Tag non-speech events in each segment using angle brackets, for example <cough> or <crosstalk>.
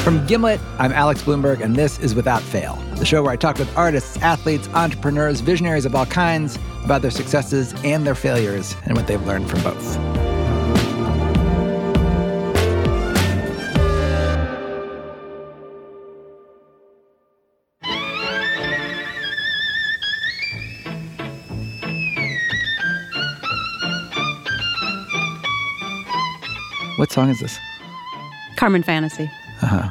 From Gimlet, I'm Alex Blumberg, and this is Without Fail, the show where I talk with artists, athletes, entrepreneurs, visionaries of all kinds about their successes and their failures and what they've learned from both. What song is this? Carmen Fantasy. Uh huh.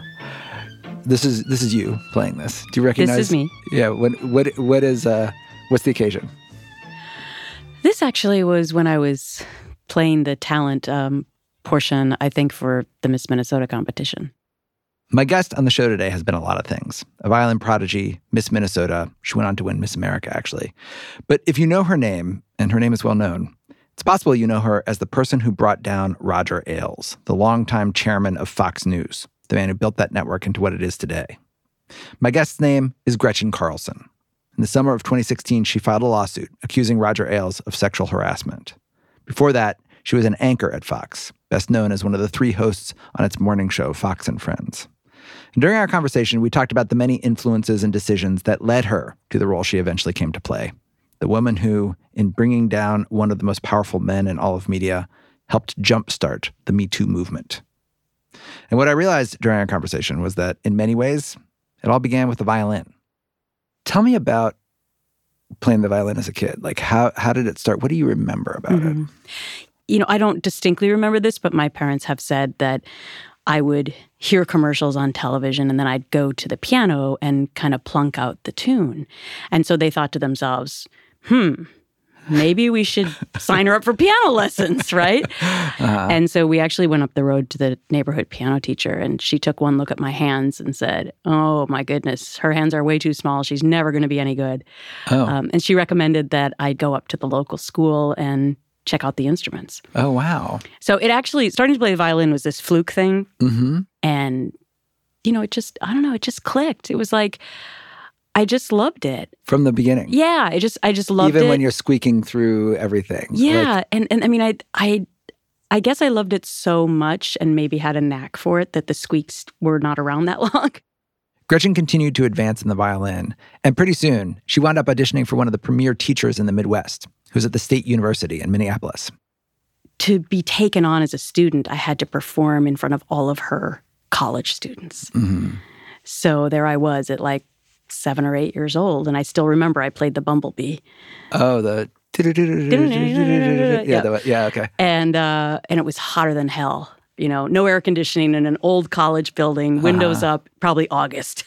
This is this is you playing this. Do you recognize? This is me. Yeah. What what what is uh what's the occasion? This actually was when I was playing the talent um, portion, I think, for the Miss Minnesota competition. My guest on the show today has been a lot of things. A violin prodigy, Miss Minnesota. She went on to win Miss America, actually. But if you know her name, and her name is well known, it's possible you know her as the person who brought down Roger Ailes, the longtime chairman of Fox News, the man who built that network into what it is today. My guest's name is Gretchen Carlson. In the summer of 2016, she filed a lawsuit accusing Roger Ailes of sexual harassment. Before that, she was an anchor at Fox, best known as one of the three hosts on its morning show, Fox and Friends. And during our conversation, we talked about the many influences and decisions that led her to the role she eventually came to play. The woman who, in bringing down one of the most powerful men in all of media, helped jumpstart the Me Too movement. And what I realized during our conversation was that in many ways, it all began with the violin. Tell me about playing the violin as a kid. Like how how did it start? What do you remember about Mhm. it? You know, I don't distinctly remember this, but my parents have said that I would hear commercials on television and then I'd go to the piano and kind of plunk out the tune. And so they thought to themselves, hmm, maybe we should sign her up for piano lessons, right? <laughs> And so we actually went up the road to the neighborhood piano teacher, and she took one look at my hands and said, Oh my goodness, her hands are way too small. She's never going to be any good. Oh, Um, and she recommended that I go up to the local school and check out the instruments. oh wow. So it actually, starting to play the violin was this fluke thing. Mm-hmm. And, you know, it just, I don't know, it just clicked. It was like, I just loved it. From the beginning. Yeah, I just, I just loved it. Even it. when you're squeaking through everything. Yeah, Like, and and I mean, I I I guess I loved it so much, and maybe had a knack for it that the squeaks were not around that <laughs> long. Gretchen continued to advance in the violin, and pretty soon she wound up auditioning for one of the premier teachers in the Midwest, who's at the State University in Minneapolis. to be taken on as a student, I had to perform in front of all of her college students. Mm-hmm. So there I was at like seven or eight years old, and I still remember I played the bumblebee, Oh, the yeah, Yeah. the, yeah, okay. and uh, and it was hotter than hell. You know, no air conditioning in an old college building, windows up, probably August,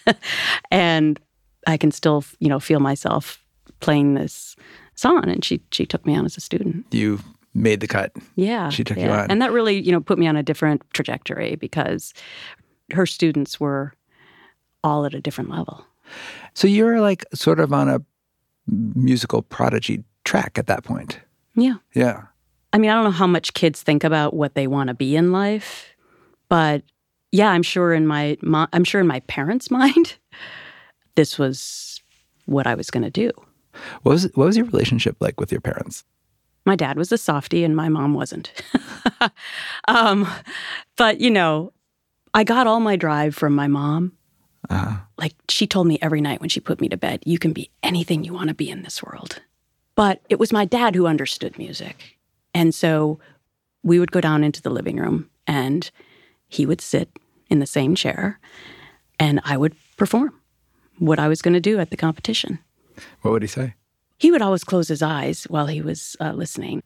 and I can still, you know, feel myself playing this song. And she she took me on as a student. You made the cut. Yeah, She took you on. and that really, you know, put me on a different trajectory because her students were all at a different level. So you're like sort of on a musical prodigy track at that point. Yeah. Yeah. I mean, I don't know how much kids think about what they want to be in life, but yeah, I'm sure in my I'm sure in my parents' <laughs> mind, this was what I was going to do. What was what was your relationship like with your parents? My dad was a softie, and my mom wasn't. <laughs> um, but you know, I got all my drive from my mom. Uh, Like she told me every night when she put me to bed, "You can be anything you want to be in this world." But it was my dad who understood music, and so we would go down into the living room, and he would sit in the same chair, and I would perform what I was going to do at the competition. what would he say? He would always close his eyes while he was uh, listening,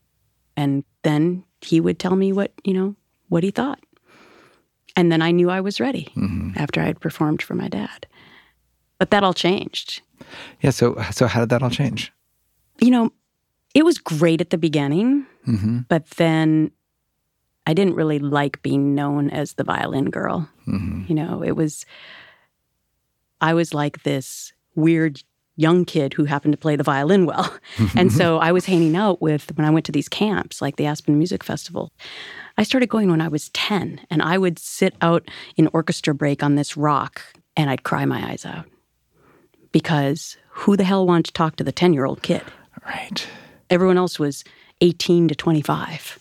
and then he would tell me what you know what he thought, and then I knew I was ready after I had performed for my dad. But that all changed. Yeah. So so how did that all change? You know, it was great at the beginning, Mm-hmm. but then I didn't really like being known as the violin girl. Mm-hmm. You know, it was, I was like this weird young kid who happened to play the violin well. <laughs> and so I was hanging out with, when I went to these camps, like the Aspen Music Festival, I started going when I was 10, and I would sit out in orchestra break on this rock and I'd cry my eyes out. Because who the hell wanted to talk to the 10 year old kid? Right. Everyone else was 18 to 25.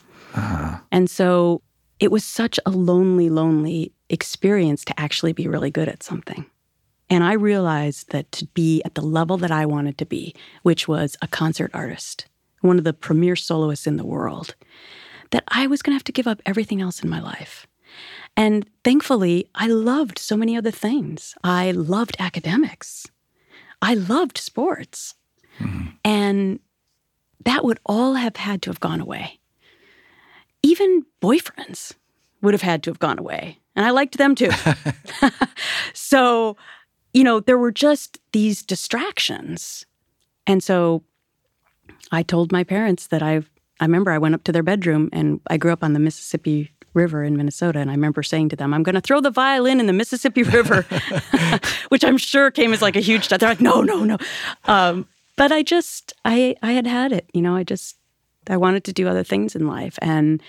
And And so it was such a lonely, lonely experience to actually be really good at something. And I realized that to be at the level that I wanted to be, which was a concert artist, one of the premier soloists in the world, that I was going to have to give up everything else in my life. And thankfully, I loved so many other things. I loved academics. I loved sports. Mm-hmm. And that would all have had to have gone away. Even boyfriends would have had to have gone away. And I liked them too. <laughs> <laughs> so, you know, there were just these distractions. And so I told my parents that I I remember I went up to their bedroom and I grew up on the Mississippi River in Minnesota and I remember saying to them, I'm going to throw the violin in the Mississippi <laughs> River, <laughs> which I'm sure came as like a huge step. they're like no, no, no. Um, but I just I I had had it, you know, I just I wanted to do other things in life and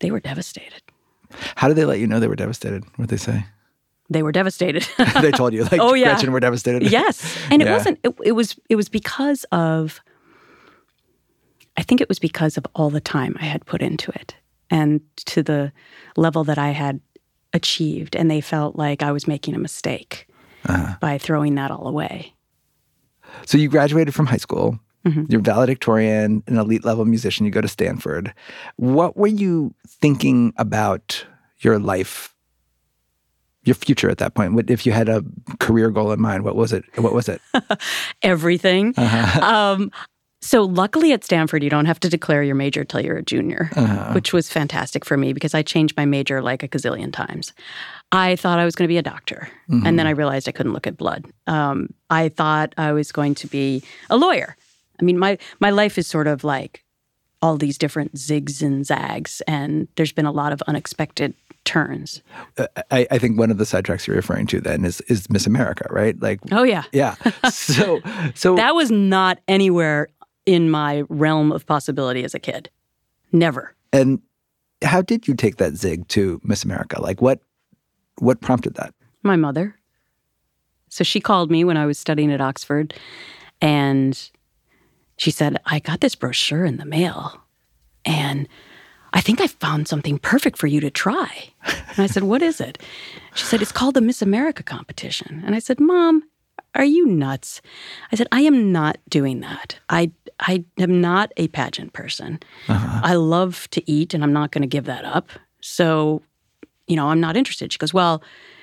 they were devastated. How did they let you know they were devastated? What did they say? They were devastated. <laughs> they told you, like, oh yeah, Gretchen, we're devastated. Yes, and yeah. it wasn't. It, it was. It was because of. I think it was because of all the time I had put into it, and to the level that I had achieved, and they felt like I was making a mistake uh-huh. by throwing that all away. So you graduated from high school. Mm-hmm. You're valedictorian, an elite level musician. You go to Stanford. What were you thinking about your life, your future at that point? If you had a career goal in mind, what was it? What was it? <laughs> Everything. Uh-huh. Um, so luckily at Stanford, you don't have to declare your major till you're a junior, uh-huh. which was fantastic for me because I changed my major like a gazillion times. I thought I was going to be a doctor, mm-hmm. and then I realized I couldn't look at blood. Um, I thought I was going to be a lawyer. I mean, my my life is sort of like all these different zigs and zags, and there's been a lot of unexpected turns. Uh, I, I, think one of the sidetracks you're referring to then is is Miss America, right? Like, oh yeah, yeah. <laughs> So, so that was not anywhere in my realm of possibility as a kid. Never. And how did you take that zig to Miss America? Like, what what prompted that? My mother. So she called me when I was studying at Oxford and she said, I got this brochure in the mail and I think I found something perfect for you to try. And I said, What is it? She said, It's called the Miss America competition. And I said, Mom, are you nuts? I said, I am not doing that. I, I am not a pageant person. Uh-huh. I love to eat and I'm not going to give that up. So you know, I'm not interested. She goes, Well,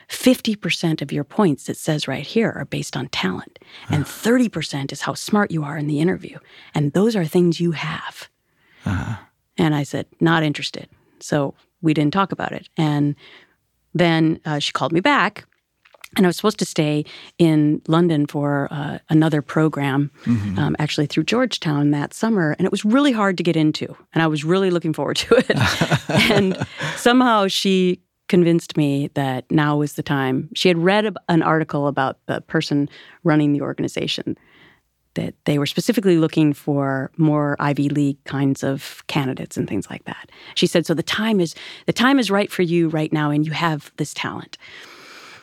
50% of your points, it says right here, are based on talent. And 30% is how smart you are in the interview. And those are things you have. Uh-huh. And I said, Not interested. So we didn't talk about it. And then uh, she called me back. And I was supposed to stay in London for uh, another program, mm-hmm. um, actually through Georgetown that summer. And it was really hard to get into. And I was really looking forward to it. <laughs> and somehow she convinced me that now was the time. She had read an article about the person running the organization that they were specifically looking for more Ivy League kinds of candidates and things like that. She said, "So the time is the time is right for you right now, and you have this talent."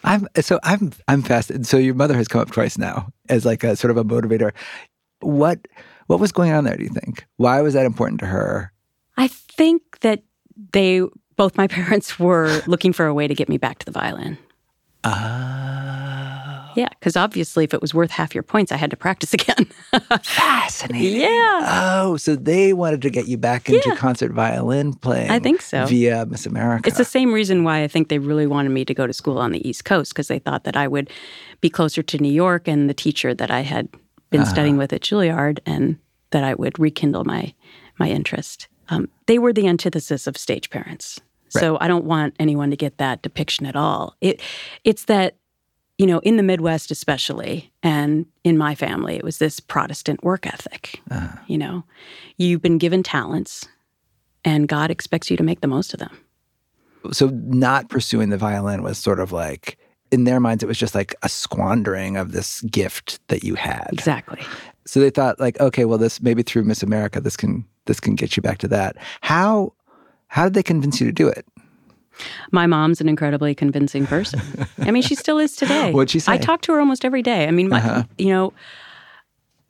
I'm so I'm I'm fascinated. So your mother has come up twice now as like a sort of a motivator. What what was going on there? Do you think? Why was that important to her? I think that they both my <laughs> parents were looking for a way to get me back to the violin. Oh. Yeah, because obviously, if it was worth half your points, I had to practice <laughs> again. Fascinating. Yeah. Oh, so they wanted to get you back into yeah. concert violin playing. I think so. Via Miss America. It's the same reason why I think they really wanted me to go to school on the East Coast because they thought that I would be closer to New York and the teacher that I had been uh-huh. studying with at Juilliard, and that I would rekindle my my interest. Um, they were the antithesis of stage parents. Right. So I don't want anyone to get that depiction at all. It it's that you know, in the Midwest especially, and in my family, it was this Protestant work ethic. Uh-huh. You know, you've been given talents, and God expects you to make the most of them. So, not pursuing the violin was sort of like, in their minds, it was just like a squandering of this gift that you had. Exactly. So they thought, like, okay, well, this maybe through Miss America, this can this can get you back to that. How how did they convince you to do it? My mom's an incredibly convincing person. I mean, she still is today. <laughs> What'd she say? I talk to her almost every day. I mean, my, uh-huh. you know,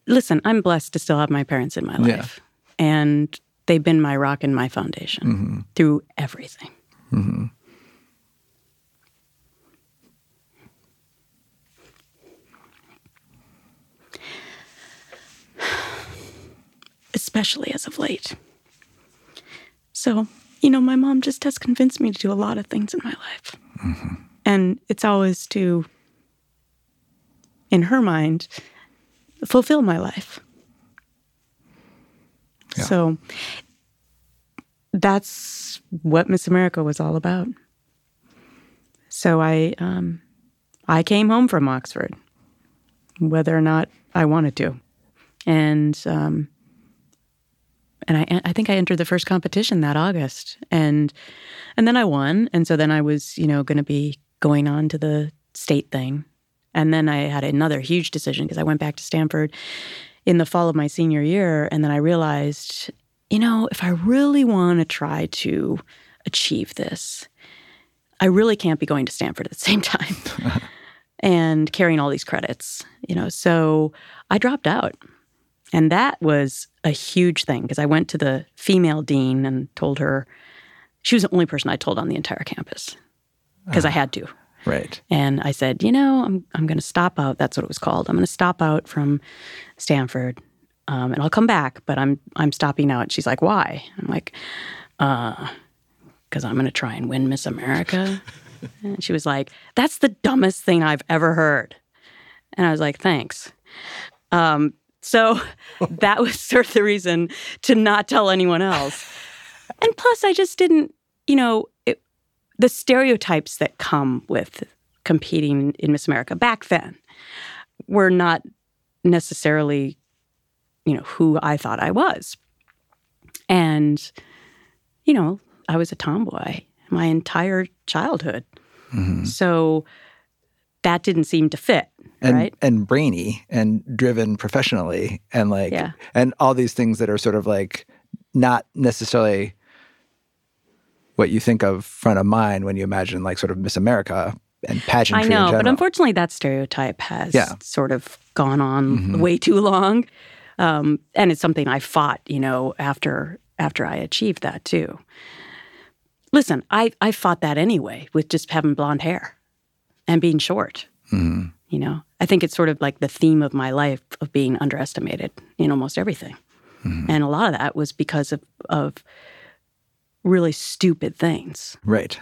listen, I'm blessed to still have my parents in my life. Yeah. And they've been my rock and my foundation Mm-hmm. through everything. <sighs> Especially as of late. So, you know, my mom just has convinced me to do a lot of things in my life. And it's always to, in her mind, fulfill my life. Yeah. So that's what Miss America was all about. So I um, I came home from Oxford, whether or not I wanted to, and um, and I I think I entered the first competition that August, and and then I won, and so then I was you know going to be going on to the state thing, and then I had another huge decision because I went back to Stanford in the fall of my senior year, and then I realized, you know, if I really want to try to achieve this, I really can't be going to Stanford at the <laughs> same time <laughs> and carrying all these credits, you know. So I dropped out. And that was a huge thing because I went to the female dean and told her she was the only person I told on the entire campus because I had to. Right. And I said, you know, I'm I'm going to stop out. That's what it was called. I'm going to stop out from Stanford, um, and I'll come back. But I'm I'm stopping out. And she's like, why? I'm like, because I'm going to try and win Miss America. <laughs> and she was like, that's the dumbest thing I've ever heard. And I was like, thanks. Um, so <laughs> that was sort of the reason to not tell anyone else. And plus, I just didn't, you know, it, the stereotypes that come with competing in Miss America back then were not necessarily, you know, who I thought I was. And, you know, I was a tomboy my entire childhood. Mm-hmm. So that didn't seem to fit, and right? and brainy and driven professionally and like Yeah. and all these things that are sort of like not necessarily what you think of front of mind when you imagine like sort of Miss America and pageantry. I know, but unfortunately, that stereotype has Yeah. Mm-hmm. sort of gone on way too long, um, and it's something I fought, you know, after after I achieved that too. Listen, I I fought that anyway with just having blonde hair and being short. Mm-hmm. You know, I think it's sort of like the theme of my life of being underestimated in almost everything, Mm-hmm. and a lot of that was because of of really stupid things right.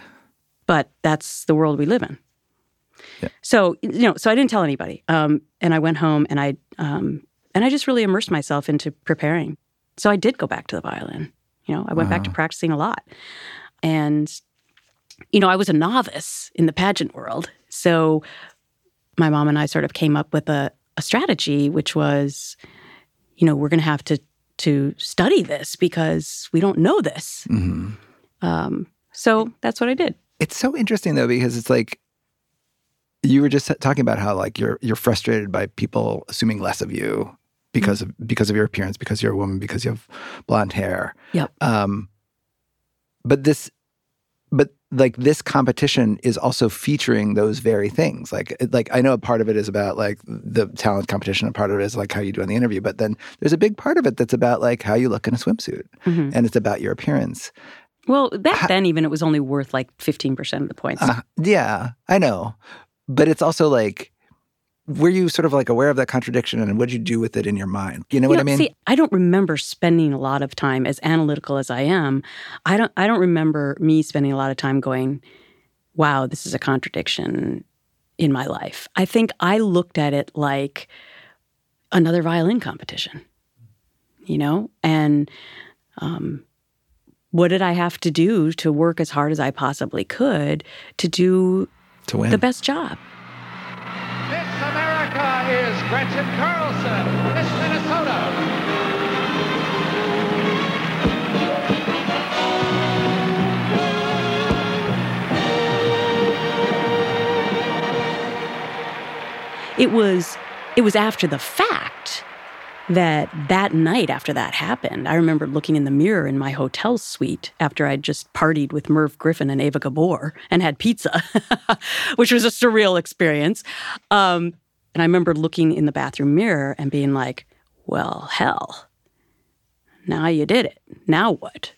but that's the world we live in. Yeah. So you know, so I didn't tell anybody, um, and I went home and I um, and I just really immersed myself into preparing. So I did go back to the violin. You know, I went back to practicing a lot, and you know, I was a novice in the pageant world. So my mom and I sort of came up with a, a strategy, which was, you know, we're going to have to to study this because we don't know this. hmm Um, so that's what I did. It's so interesting though because it's like you were just talking about how like you're you're frustrated by people assuming less of you because of because of your appearance, because you're a woman, because you have blonde hair. Yep. Um, but this, but like this competition is also featuring those very things. Like, like I know a part of it is about like the talent competition, and part of it is like how you do in the interview. But then there's a big part of it that's about like how you look in a swimsuit, Mhm. and it's about your appearance. Well, back then, even it was only worth like 15% of the points. Uh, yeah, I know, but it's also like. Were you sort of like aware of that contradiction, and what did you do with it in your mind? You know You what know, I mean? See, I don't remember spending a lot of time as analytical as I am. I don't. I don't remember me spending a lot of time going, "Wow, this is a contradiction in my life." I think I looked at it like another violin competition, you know, and um, what did I have to do to work as hard as I possibly could to do to win, the best job? Gretchen Carlson, Miss Minnesota. it was it was after the fact that that night after that happened i remember looking in the mirror in my hotel suite after i'd just partied with merv griffin and eva gabor and had pizza <laughs> which was a surreal experience um, and i remember looking in the bathroom mirror and being like well hell Now you did it. Now what?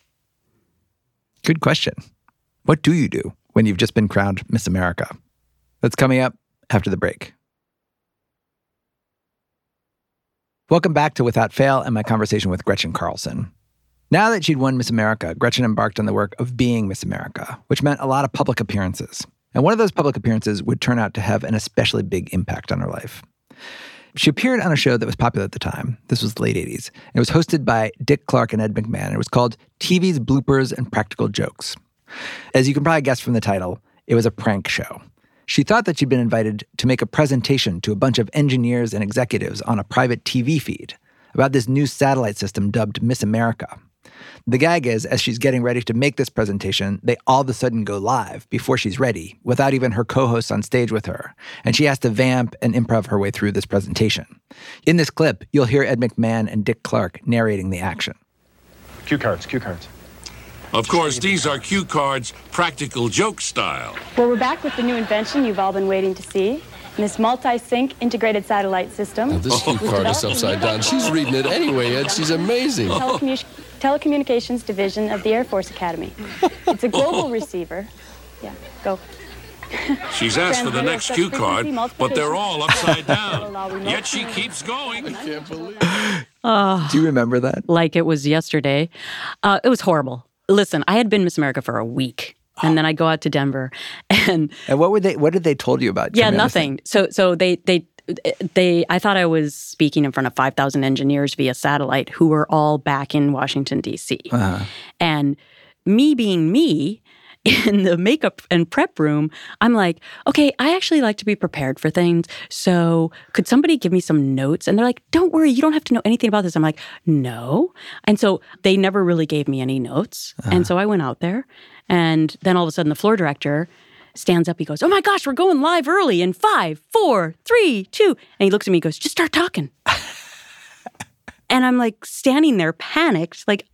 Good question. What do you do when you've just been crowned Miss America? That's coming up after the break. Welcome back to Without Fail and my conversation with Gretchen Carlson. Now that she'd won Miss America, Gretchen embarked on the work of being Miss America, which meant a lot of public appearances. And one of those public appearances would turn out to have an especially big impact on her life. She appeared on a show that was popular at the time. This was the late 80s. It was hosted by Dick Clark and Ed McMahon. It was called TV's Bloopers and Practical Jokes. As you can probably guess from the title, it was a prank show. She thought that she'd been invited to make a presentation to a bunch of engineers and executives on a private TV feed about this new satellite system dubbed Miss America. The gag is, as she's getting ready to make this presentation, they all of a sudden go live before she's ready, without even her co hosts on stage with her. And she has to vamp and improv her way through this presentation. In this clip, you'll hear Ed McMahon and Dick Clark narrating the action. Cue cards, cue cards. Of course, these are cue cards, practical joke style. Well, we're back with the new invention you've all been waiting to see. This multi-sync integrated satellite system. Now, this cue card is upside down. She's reading it anyway, Ed. She's amazing. Telecommu- Telecommunications Division of the Air Force Academy. It's a global <laughs> receiver. Yeah, go. She's asked for the next cue card, but they're all upside <laughs> down. Yet she keeps going. I Can't believe Do you remember that? like it was yesterday. Uh, it was horrible. Listen, I had been Miss America for a week. And then I go out to Denver <laughs> and And what were they what did they told you about? yeah, nothing. So so they they they I thought I was speaking in front of 5,000 engineers via satellite who were all back in Washington D.C. Uh-huh. And me being me <laughs> in the makeup and prep room, I'm like, okay, I actually like to be prepared for things. So could somebody give me some notes? And they're like, don't worry, you don't have to know anything about this. I'm like, no. And so they never really gave me any notes. And so I went out there. And then all of a sudden, the floor director stands up. He goes, oh my gosh, we're going live early in five, four, three, two. And he looks at me and goes, just start talking. <laughs> and I'm like standing there panicked, like,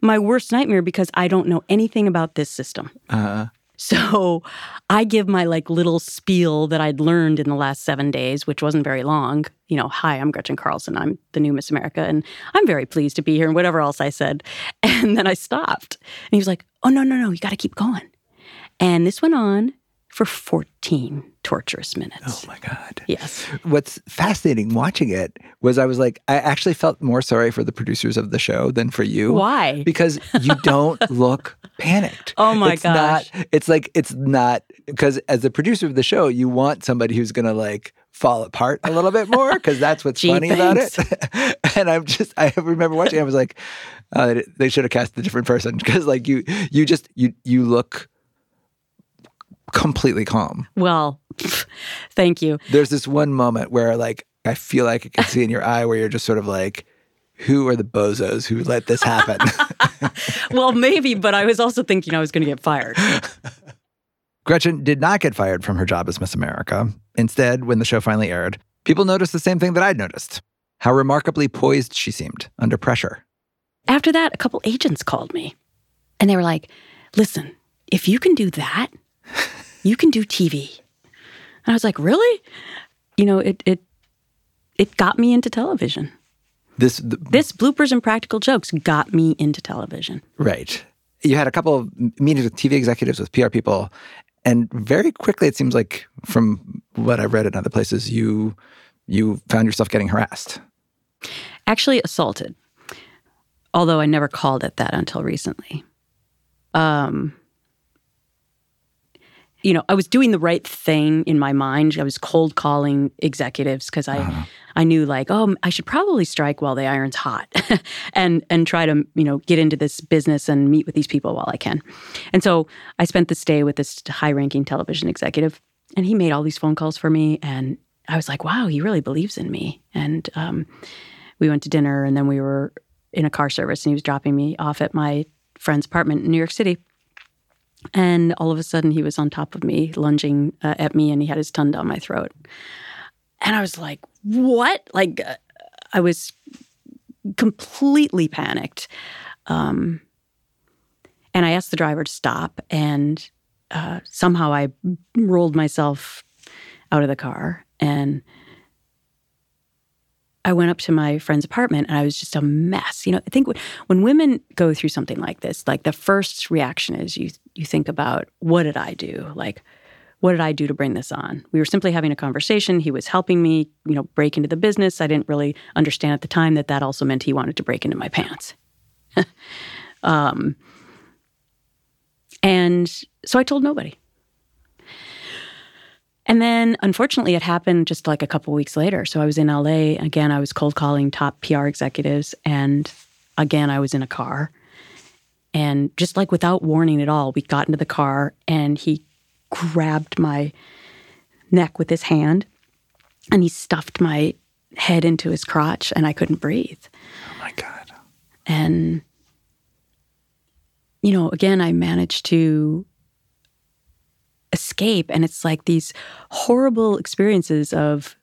my worst nightmare because I don't know anything about this system. Uh-huh. So I give my like little spiel that I'd learned in the last seven days, which wasn't very long. You know, hi, I'm Gretchen Carlson. I'm the new Miss America, and I'm very pleased to be here, and whatever else I said. <laughs> And then I stopped. And he was like, oh, no, no, no, you got to keep going. And this went on for 14 torturous minutes. Oh my God. Yes. What's fascinating watching it was I was like, I actually felt more sorry for the producers of the show than for you. Why? Because you don't <laughs> look panicked. Oh my it's gosh. Not, it's like, it's not, because as the producer of the show, you want somebody who's going to like fall apart a little bit more because that's what's <laughs> Gee, funny about it. thanks. <laughs> and I'm just, I remember watching, I was like, uh, they- they should have cast a different person because like you, you just, you, you look completely calm. Well, <laughs> thank you. there's this one moment where like I feel like I can see in your eye where you're just sort of like, who are the bozos who let this happen? <laughs> Well, maybe, but I was also thinking I was going to get fired. <laughs> Gretchen did not get fired from her job as Miss America. Instead, when the show finally aired, people noticed the same thing that I'd noticed how remarkably poised she seemed under pressure. After that, a couple agents called me and they were like, listen, if you can do that, you can do TV. And I was like, really? You know, it, it, it got me into television. This, th- This bloopers and practical jokes got me into television. right. You had a couple of meetings with TV executives, with PR people, and very quickly, it seems like from what I've read in other places, you you found yourself getting harassed. Actually, assaulted, although I never called it that until recently. Um, you know, I was doing the right thing in my mind. I was cold calling executives because I, I knew like, oh, I should probably strike while the iron's hot, <laughs> and and try to you know get into this business and meet with these people while I can. And so I spent this day with this high-ranking television executive, and he made all these phone calls for me, and I was like, wow, he really believes in me. And um, we went to dinner, and then we were in a car service, and he was dropping me off at my friend's apartment in New York City. And all of a sudden, he was on top of me, lunging uh, at me, and he had his tongue down my throat. And I was like, what? Like, uh, I was completely panicked. Um, and I asked the driver to stop, and uh, somehow I rolled myself out of the car. And I went up to my friend's apartment and I was just a mess. You know, I think when, women go through something like this, like the first reaction is you you think about what did I do? Like what did I do to bring this on? We were simply having a conversation. He was helping me, you know, break into the business. I didn't really understand at the time that that also meant he wanted to break into my pants. <laughs> um, and so I told nobody. And then unfortunately, it happened just like a couple weeks later. So I was in LA. Again, I was cold calling top PR executives. And again, I was in a car. And just like without warning at all, we got into the car and he grabbed my neck with his hand and he stuffed my head into his crotch and I couldn't breathe. Oh my God. And, you know, again, I managed to escape. And it's like these horrible experiences of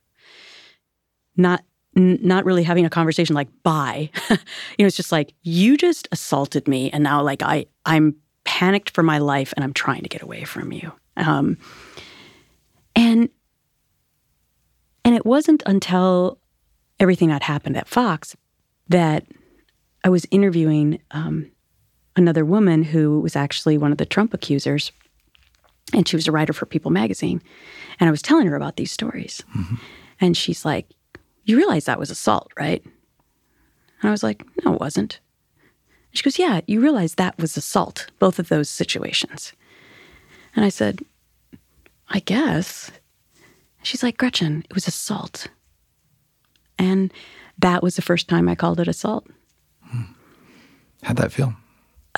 not n- not really having a conversation like bye <laughs> you know it's just like you just assaulted me and now like i i'm panicked for my life and i'm trying to get away from you um and and it wasn't until everything that happened at fox that i was interviewing um, another woman who was actually one of the trump accusers and she was a writer for People magazine. And I was telling her about these stories. Mm-hmm. And she's like, You realize that was assault, right? And I was like, No, it wasn't. And she goes, Yeah, you realize that was assault, both of those situations. And I said, I guess. She's like, Gretchen, it was assault. And that was the first time I called it assault. Hmm. How'd that feel? <sighs>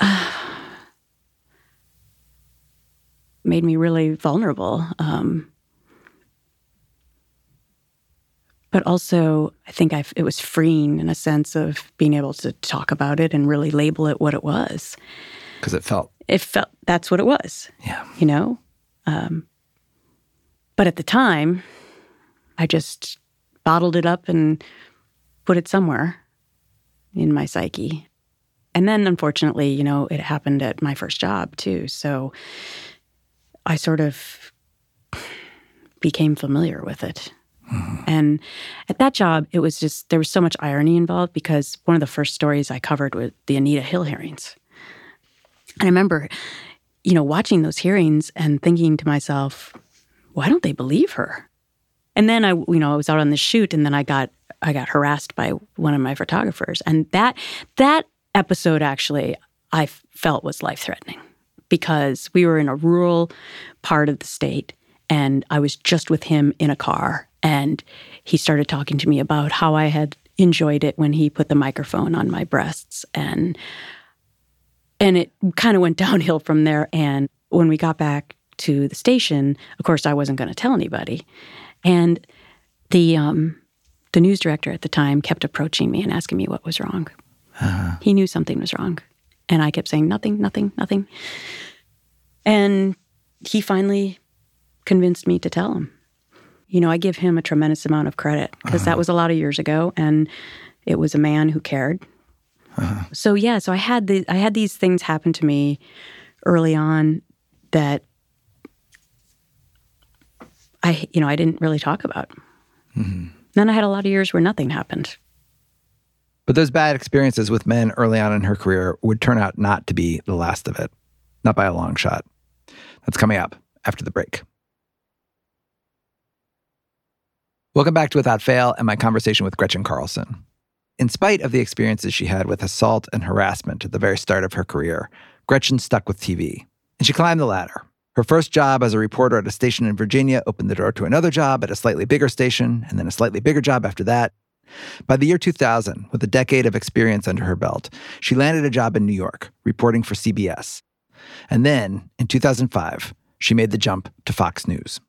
made me really vulnerable. Um, but also, I think I've, it was freeing in a sense of being able to talk about it and really label it what it was. Because it felt. It felt that's what it was. Yeah. You know? Um, but at the time, I just bottled it up and put it somewhere in my psyche. And then, unfortunately, you know, it happened at my first job too. So I sort of became familiar with it. Mm-hmm. And at that job, it was just, there was so much irony involved because one of the first stories I covered was the Anita Hill hearings. And I remember, you know, watching those hearings and thinking to myself, why don't they believe her? And then I, you know, I was out on the shoot and then I got, I got harassed by one of my photographers. And that, that episode actually, I felt was life threatening because we were in a rural part of the state and I was just with him in a car and he started talking to me about how I had enjoyed it when he put the microphone on my breasts and and it kind of went <laughs> downhill from there and when we got back to the station of course I wasn't going to tell anybody and the um the news director at the time kept approaching me and asking me what was wrong. Uh-huh. He knew something was wrong. And I kept saying, nothing, nothing, nothing. And he finally convinced me to tell him. You know, I give him a tremendous amount of credit because uh-huh. that was a lot of years ago. And it was a man who cared. Uh-huh. So yeah, so I had the I had these things happen to me early on that I you know I didn't really talk about. Mm-hmm. Then I had a lot of years where nothing happened. But those bad experiences with men early on in her career would turn out not to be the last of it, not by a long shot. That's coming up after the break. Welcome back to Without Fail and my conversation with Gretchen Carlson. In spite of the experiences she had with assault and harassment at the very start of her career, Gretchen stuck with TV and she climbed the ladder. Her first job as a reporter at a station in Virginia opened the door to another job at a slightly bigger station, and then a slightly bigger job after that. By the year 2000, with a decade of experience under her belt, she landed a job in New York, reporting for CBS. And then, in 2005, she made the jump to Fox News.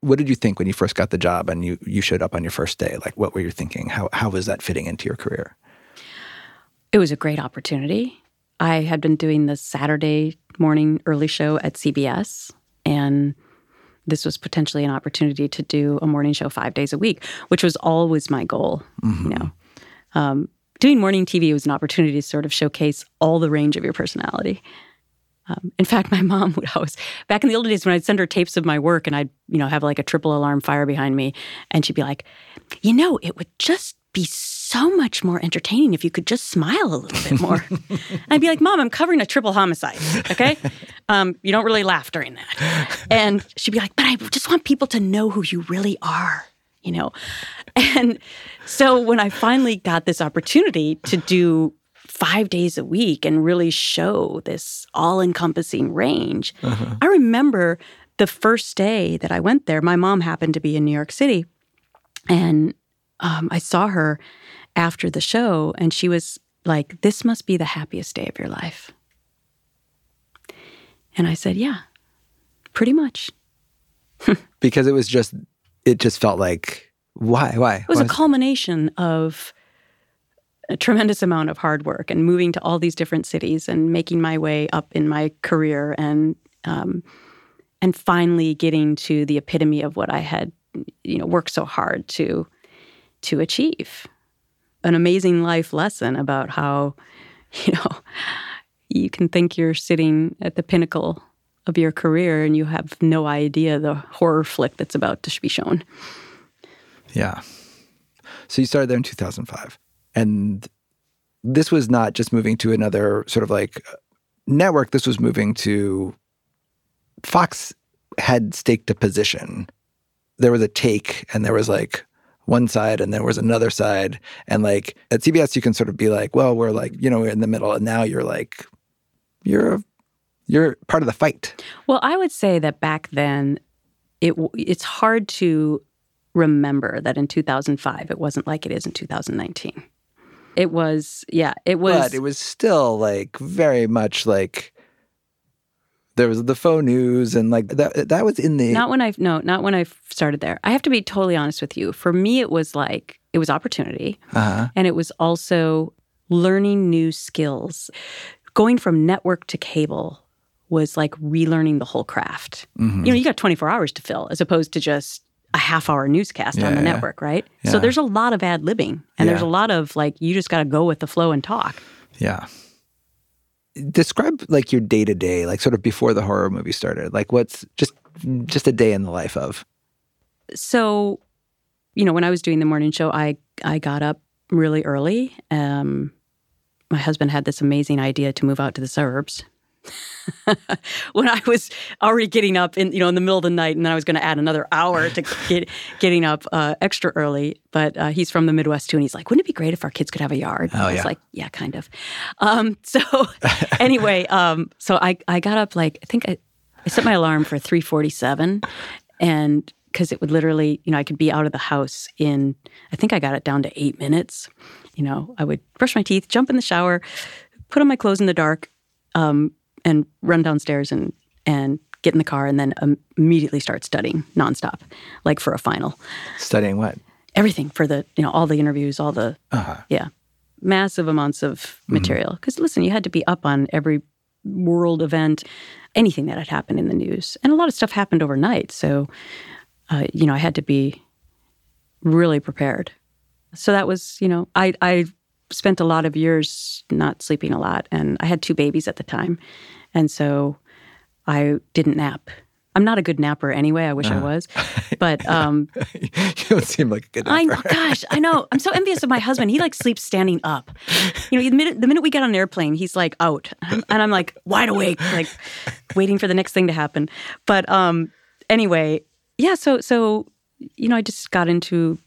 What did you think when you first got the job and you, you showed up on your first day? Like, what were you thinking? How, how was that fitting into your career? It was a great opportunity. I had been doing the Saturday morning early show at CBS, and this was potentially an opportunity to do a morning show five days a week, which was always my goal. Mm-hmm. You know, um, doing morning TV was an opportunity to sort of showcase all the range of your personality. Um, in fact, <laughs> my mom would always, back in the old days when I'd send her tapes of my work and I'd, you know, have like a triple alarm fire behind me, and she'd be like, you know, it would just be so much more entertaining if you could just smile a little bit more. <laughs> I'd be like, Mom, I'm covering a triple homicide. Okay. <laughs> Um, you don't really laugh during that. And she'd be like, But I just want people to know who you really are, you know? And so when I finally got this opportunity to do five days a week and really show this all encompassing range, I remember the first day that I went there, my mom happened to be in New York City. And um, I saw her after the show, and she was like, This must be the happiest day of your life. And I said, Yeah, pretty much. <laughs> Because it was just, it just felt like, why? Why? It was Why a culmination of a tremendous amount of hard work and moving to all these different cities and making my way up in my career and um, and finally getting to the epitome of what I had, you know, worked so hard to to achieve. An amazing life lesson about how, <laughs> you know, you can think you're sitting at the pinnacle of your career and you have no idea the horror flick that's about to be shown. Yeah. So you started there in 2005. And this was not just moving to another sort of like network, this was moving to Fox had staked a position. There was a take and there was like one side and there was another side. And like at CBS, you can sort of be like, well, we're like, you know, we're in the middle. And now you're like, you're you're part of the fight. Well, I would say that back then, it it's hard to remember that in 2005 it wasn't like it is in 2019. It was, yeah, it was. but it was still like very much like there was the faux news and like that that was in the not when I no, not when I started there. I have to be totally honest with you. For me, it was like it was opportunity, uh-huh. and it was also learning new skills. Going from network to cable was like relearning the whole craft. Mm-hmm. You know, you got 24 hours to fill as opposed to just a half hour newscast Yeah, on the yeah. network, right? Yeah. So there's a lot of ad libbing and there's a lot of like, you just got to go with the flow and talk. Yeah. Describe like your day to day, like sort of before the horror movie started. Like what's just just a day in the life of. So, you know, when I was doing the morning show, I, I got up really early. Um, my husband had this amazing idea to move out to the suburbs. <laughs> when I was already getting up in you know in the middle of the night, and then I was going to add another hour to get getting up uh, extra early. But uh, he's from the Midwest too, and he's like, "Wouldn't it be great if our kids could have a yard?" Oh, I was yeah. like, "Yeah, kind of." Um, <laughs> so anyway, um, so I I got up like I think I, I set my alarm for three forty seven, and because it would literally you know I could be out of the house in I think I got it down to eight minutes. You know, I would brush my teeth, jump in the shower, put on my clothes in the dark, um, and run downstairs and and get in the car and then um, immediately start studying nonstop, like for a final. Studying what? Everything for the you know all the interviews, all the Uh-huh. yeah, massive amounts of material. Because listen, you had to be up on every world event, anything that had happened in the news, and a lot of stuff happened overnight. So, uh, you know, I had to be really prepared. So that was, you know, I I spent a lot of years not sleeping a lot, and I had two babies at the time, and so I didn't nap. I'm not a good napper anyway. I wish I was, <laughs> but um, <laughs> you don't seem like a good I napper. gosh, I know. I'm so envious of my husband. He like sleeps standing up. You know, the minute, the minute we get on an airplane, he's like out, and I'm like wide awake, like waiting for the next thing to happen. But um, anyway, yeah. So so you know, I just got into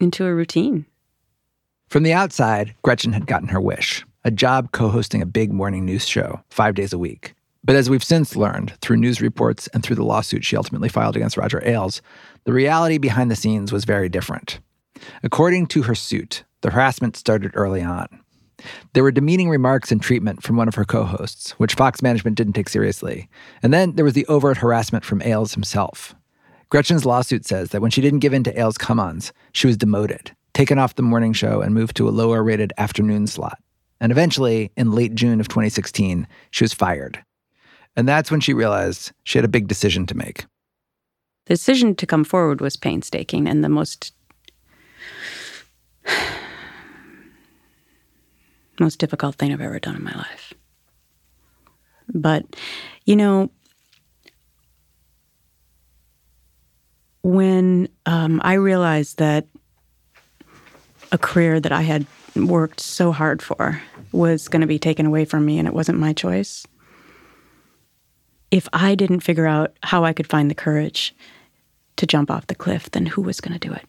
into a routine. From the outside, Gretchen had gotten her wish a job co hosting a big morning news show five days a week. But as we've since learned through news reports and through the lawsuit she ultimately filed against Roger Ailes, the reality behind the scenes was very different. According to her suit, the harassment started early on. There were demeaning remarks and treatment from one of her co hosts, which Fox management didn't take seriously. And then there was the overt harassment from Ailes himself. Gretchen's lawsuit says that when she didn't give in to Ailes' come ons, she was demoted, taken off the morning show, and moved to a lower rated afternoon slot. And eventually, in late June of 2016, she was fired. And that's when she realized she had a big decision to make. The decision to come forward was painstaking and the most most difficult thing I've ever done in my life. But you know, when um, I realized that a career that I had worked so hard for was going to be taken away from me and it wasn't my choice. If I didn't figure out how I could find the courage to jump off the cliff, then who was going to do it?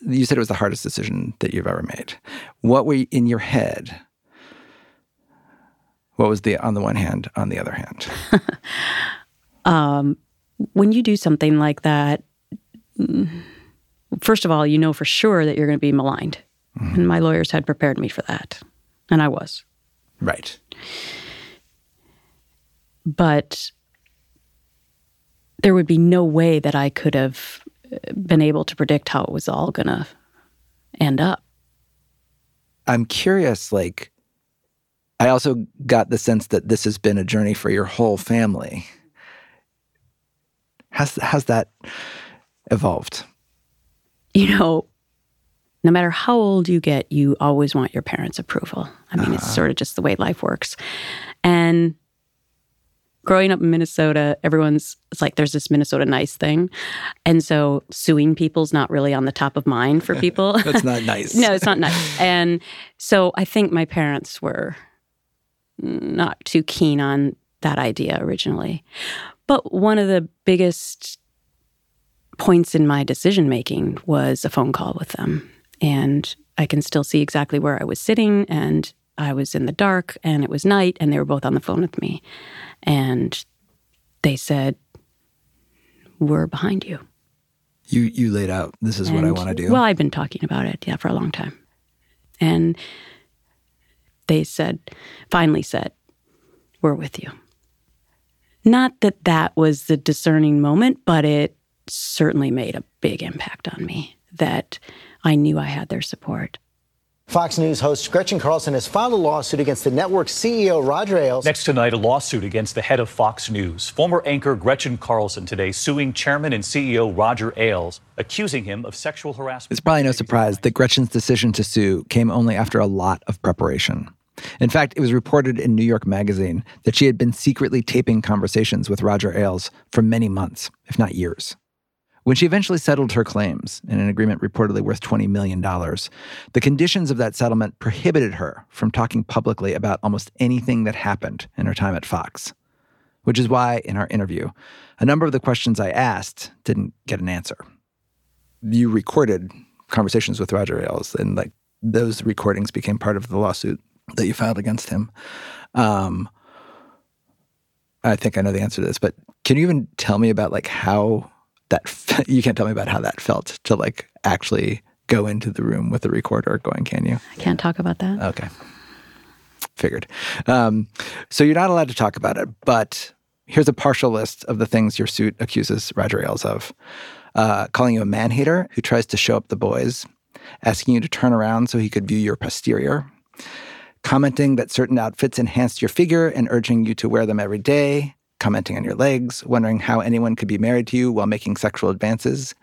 You said it was the hardest decision that you've ever made. What were in your head? What was the on the one hand, on the other hand? <laughs> When you do something like that, mm, first of all, you know for sure that you're going to be maligned. And my lawyers had prepared me for that. And I was. Right. but there would be no way that I could have uh, been able to predict how it was all going to end up. I'm curious, like, I also got the sense that this has been a journey for your whole family. Has has that evolved? You know, no matter how old you get, you always want your parents' approval. I mean, it's uh-huh. sort of just the way life works. And growing up in Minnesota, everyone's it's like there's this Minnesota nice thing. And so suing people's not really on the top of mind for <laughs> people. That's not <laughs> nice. no, it's not nice. And so I think my parents were not too keen on that idea originally. But one of the biggest points in my decision making was a phone call with them. And I can still see exactly where I was sitting and I was in the dark and it was night and they were both on the phone with me. And they said, We're behind you. You you laid out this is what I want to do. Well, I've been talking about it, yeah, for a long time. And they said, finally said, We're with you. Not that that was the discerning moment, but it certainly made a big impact on me that I knew I had their support. Fox News host Gretchen Carlson has filed a lawsuit against the network's CEO Roger Ailes. Next tonight, a lawsuit against the head of Fox News. Former anchor Gretchen Carlson today suing chairman and CEO Roger Ailes, accusing him of sexual harassment. It's probably no surprise that Gretchen's decision to sue came only after a lot of preparation. In fact, it was reported in New York Magazine that she had been secretly taping conversations with Roger Ailes for many months, if not years. When she eventually settled her claims in an agreement reportedly worth $20 million, the conditions of that settlement prohibited her from talking publicly about almost anything that happened in her time at Fox. Which is why, in our interview, a number of the questions I asked didn't get an answer you recorded conversations with Roger Ailes, and like those recordings became part of the lawsuit that you filed against him. Um, I think I know the answer to this, but can you even tell me about like how that? <laughs> You can't tell me about how that felt to like actually go into the room with the recorder going, can you? I can't talk about that. Okay. Figured. Um, so you're not allowed to talk about it, but here's a partial list of the things your suit accuses Roger Ailes of uh, calling you a man hater who tries to show up the boys, asking you to turn around so he could view your posterior, commenting that certain outfits enhanced your figure and urging you to wear them every day, commenting on your legs, wondering how anyone could be married to you while making sexual advances.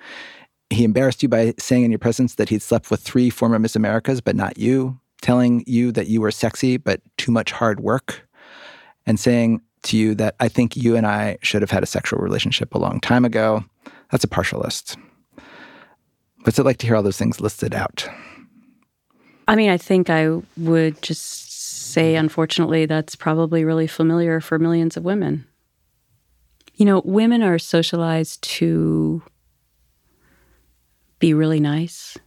He embarrassed you by saying in your presence that he'd slept with three former Miss Americas, but not you, telling you that you were sexy, but too much hard work, and saying to you that I think you and I should have had a sexual relationship a long time ago. That's a partial list. What's it like to hear all those things listed out? I mean, I think I would just say, unfortunately, that's probably really familiar for millions of women. You know, women are socialized to be really nice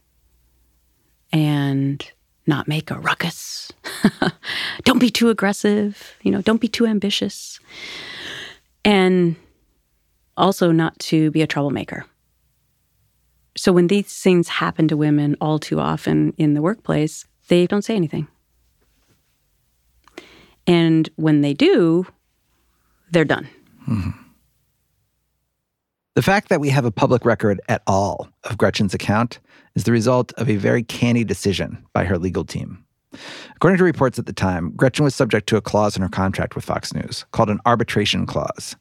and not make a ruckus. <laughs> don't be too aggressive, you know, don't be too ambitious. And also not to be a troublemaker. So when these things happen to women all too often in the workplace, they don't say anything. And when they do, they're done. Mm-hmm. The fact that we have a public record at all of Gretchen's account is the result of a very canny decision by her legal team. According to reports at the time, Gretchen was subject to a clause in her contract with Fox News called an arbitration clause.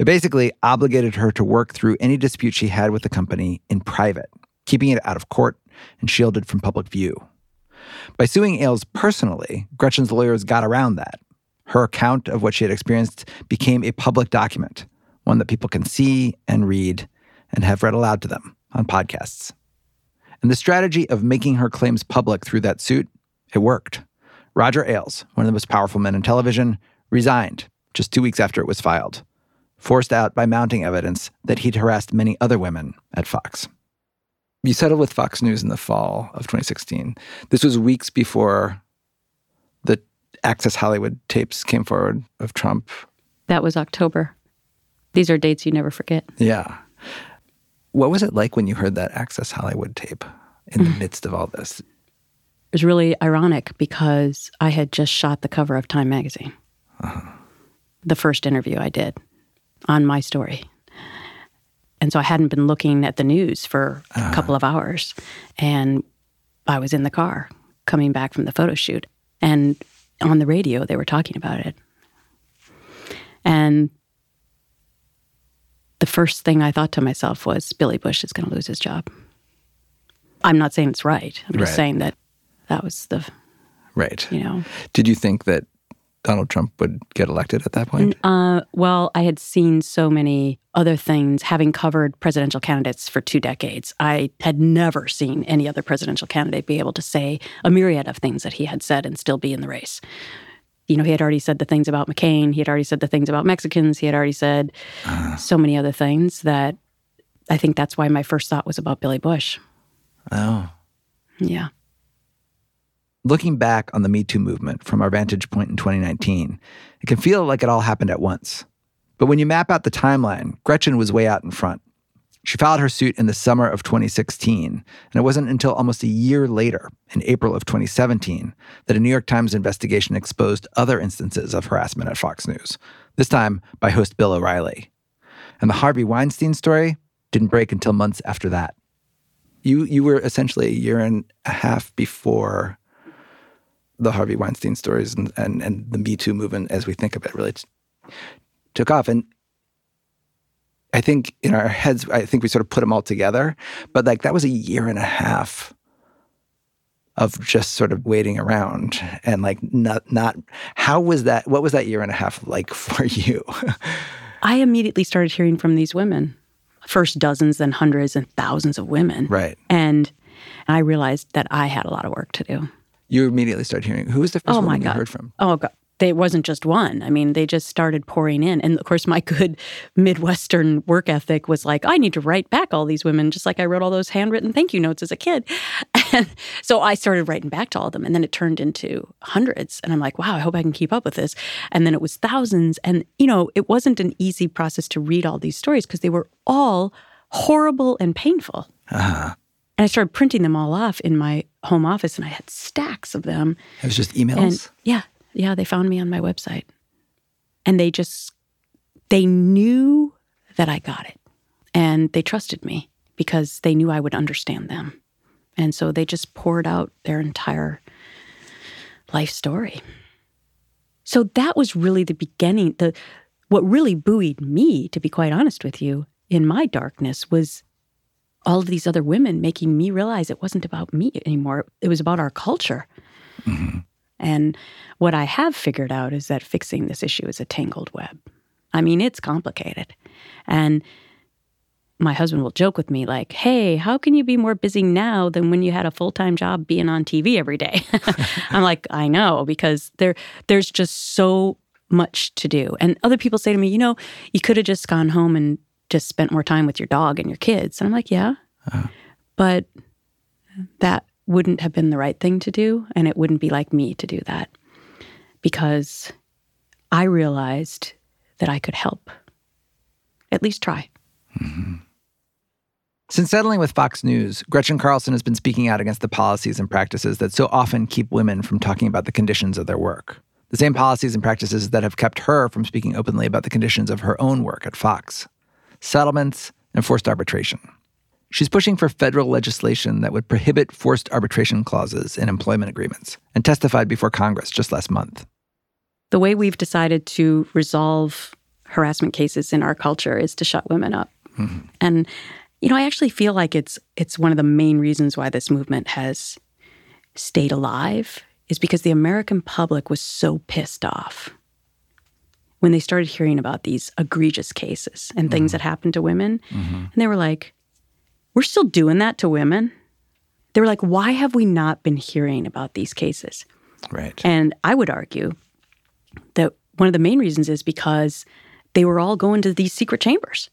It basically obligated her to work through any dispute she had with the company in private, keeping it out of court and shielded from public view. By suing Ailes personally, Gretchen's lawyers got around that. Her account of what she had experienced became a public document, one that people can see and read and have read aloud to them on podcasts. And the strategy of making her claims public through that suit, it worked. Roger Ailes, one of the most powerful men in television, resigned just two weeks after it was filed, forced out by mounting evidence that he'd harassed many other women at Fox. You settled with Fox News in the fall of 2016. This was weeks before the Access Hollywood tapes came forward of Trump. That was October. These are dates you never forget. Yeah. What was it like when you heard that Access Hollywood tape in the <laughs> midst of all this? It was really ironic because I had just shot the cover of Time magazine. Uh-huh. The first interview I did on my story. And so I hadn't been looking at the news for a uh-huh. couple of hours. And I was in the car coming back from the photo shoot. And on the radio, they were talking about it. And the first thing I thought to myself was Billy Bush is going to lose his job. I'm not saying it's right. I'm just Right. saying that that was the, Right. you know. Did you think that Donald Trump would get elected at that point? Uh, well, I had seen so many other things having covered presidential candidates for two decades. I had never seen any other presidential candidate be able to say a myriad of things that he had said and still be in the race. You know, he had already said the things about McCain. He had already said the things about Mexicans. He had already said uh-huh. so many other things that I think that's why my first thought was about Billy Bush. Oh. Yeah. Looking back on the Me Too movement from our vantage point in 2019, it can feel like it all happened at once. But when you map out the timeline, Gretchen was way out in front. She filed her suit in the summer of 2016, and it wasn't until almost a year later, in April of 2017, that a New York Times investigation exposed other instances of harassment at Fox News, this time by host Bill O'Reilly. And the Harvey Weinstein story didn't break until months after that. You, you were essentially a year and a half before the Harvey Weinstein stories and, and, and the Me Too movement, as we think of it, really t- took off. And I think in our heads, I think we sort of put them all together. But like that was a year and a half of just sort of waiting around and like not not how was that what was that year and a half like <laughs> for you I immediately started hearing from these women. First dozens, then hundreds and thousands of women. right And I realized that I had a lot of work to do. you immediately started hearing who was the first oh my woman God. you heard from Oh God. They wasn't just one. I mean, they just started pouring in. And of course, my good Midwestern work ethic was like, I need to write back all these women, just like I wrote all those handwritten thank you notes as a kid. And <laughs> so I started writing back to all of them. And then it turned into hundreds. And I'm like, wow, I hope I can keep up with this. And then it was thousands. And, you know, it wasn't an easy process to read all these stories because they were all horrible and painful. uh-huh. And I started printing them all off in my home office, and I had stacks of them. it was just emails And yeah, yeah, they found me on my website. And they just they knew that I got it. And they trusted me because they knew I would understand them. And so they just poured out their entire life story. So that was really the beginning. The what really buoyed me, to be quite honest with you, in my darkness was all of these other women making me realize it wasn't about me anymore. It was about our culture. Mm-hmm. And what I have figured out is that fixing this issue is a tangled web. I mean, it's complicated. And my husband will joke with me, like, hey, how can you be more busy now than when you had a full time job being on TV every day? <laughs> I'm like, I know, because there there's just so much to do. And other people say to me, you know, you could have just gone home and just spent more time with your dog and your kids. And I'm like, yeah. Uh-huh. But that wouldn't have been the right thing to do. And it wouldn't be like me to do that because I realized that I could help, at least try. Mm-hmm. Since settling with Fox News, Gretchen Carlson has been speaking out against the policies and practices that so often keep women from talking about the conditions of their work. The same policies and practices that have kept her from speaking openly about the conditions of her own work at Fox settlements and forced arbitration. She's pushing for federal legislation that would prohibit forced arbitration clauses in employment agreements and testified before Congress just last month. The way we've decided to resolve harassment cases in our culture is to shut women up. Mm-hmm. And you know, I actually feel like it's it's one of the main reasons why this movement has stayed alive is because the American public was so pissed off when they started hearing about these egregious cases and things mm-hmm. that happened to women. Mm-hmm. And they were like, we're still doing that to women. They were like, why have we not been hearing about these cases? Right. And I would argue that one of the main reasons is because they were all going to these secret chambers.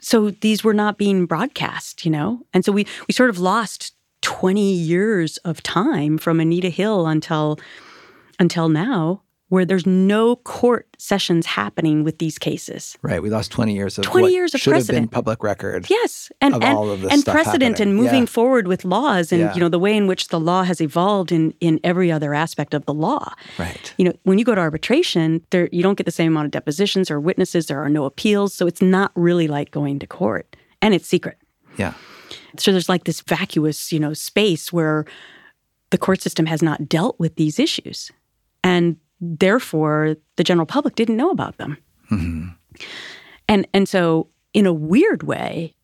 So these were not being broadcast, you know? And so we, we sort of lost 20 years of time from Anita Hill until until now where there's no court sessions happening with these cases. Right. We lost 20 years of 20 what years of should have precedent. been public record. Yes, and and, all of this and precedent happening. and moving Yeah. forward with laws and Yeah. you know the way in which the law has evolved in in every other aspect of the law. Right. You know, when you go to arbitration, there you don't get the same amount of depositions or witnesses. There are no appeals, so it's not really like going to court, and it's secret. Yeah. So there's like this vacuous, you know, space where the court system has not dealt with these issues. And therefore the general public didn't know about them. Mm-hmm. And and so in a weird way,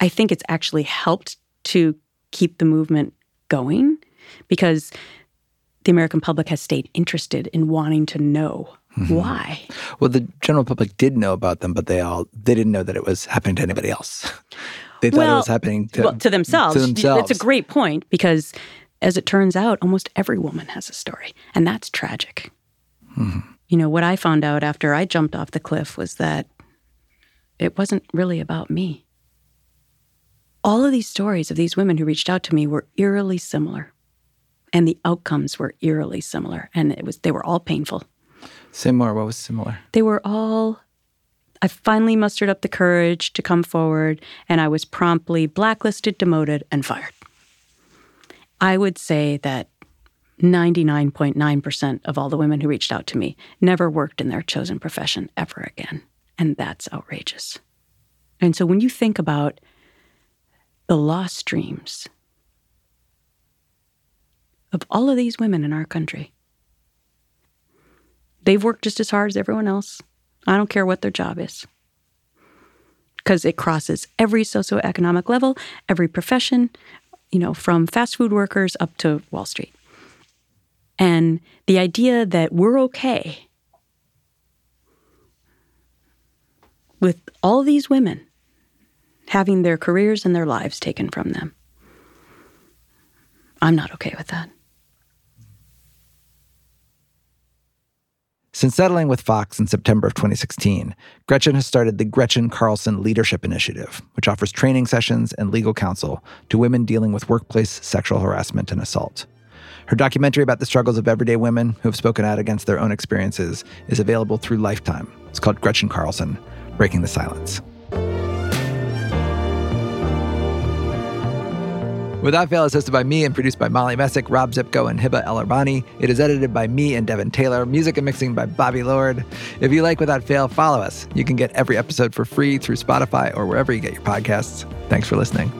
I think it's actually helped to keep the movement going because the American public has stayed interested in wanting to know mm-hmm. why. Well, the general public did know about them, but they all they didn't know that it was happening to anybody else. <laughs> they thought it was happening to, well, to themselves. To themselves. It's a great point because, as it turns out, almost every woman has a story, and that's tragic. You know, what I found out after I jumped off the cliff was that it wasn't really about me. All of these stories of these women who reached out to me were eerily similar, and the outcomes were eerily similar, and it was they were all painful. Say more. What was similar? They were all. I finally mustered up the courage to come forward, and I was promptly blacklisted, demoted, and fired. I would say that 99.9% of all the women who reached out to me never worked in their chosen profession ever again. And that's outrageous. And so when you think about the lost dreams of all of these women in our country, they've worked just as hard as everyone else. I don't care what their job is. Because it crosses every socioeconomic level, every profession, you know, from fast food workers up to Wall Street. And the idea that we're okay with all these women having their careers and their lives taken from them. I'm not okay with that. Since settling with Fox in September of 2016, Gretchen has started the Gretchen Carlson Leadership Initiative, which offers training sessions and legal counsel to women dealing with workplace sexual harassment and assault. Her documentary about the struggles of everyday women who have spoken out against their own experiences is available through Lifetime. It's called Gretchen Carlson Breaking the Silence. Without Fail is hosted by me and produced by Molly Messick, Rob Szypko, and Hiba El Arbani. It is edited by me and Devin Taylor. Music and mixing by Bobby Lord. If you like Without Fail, follow us. You can get every episode for free through Spotify or wherever you get your podcasts. Thanks for listening.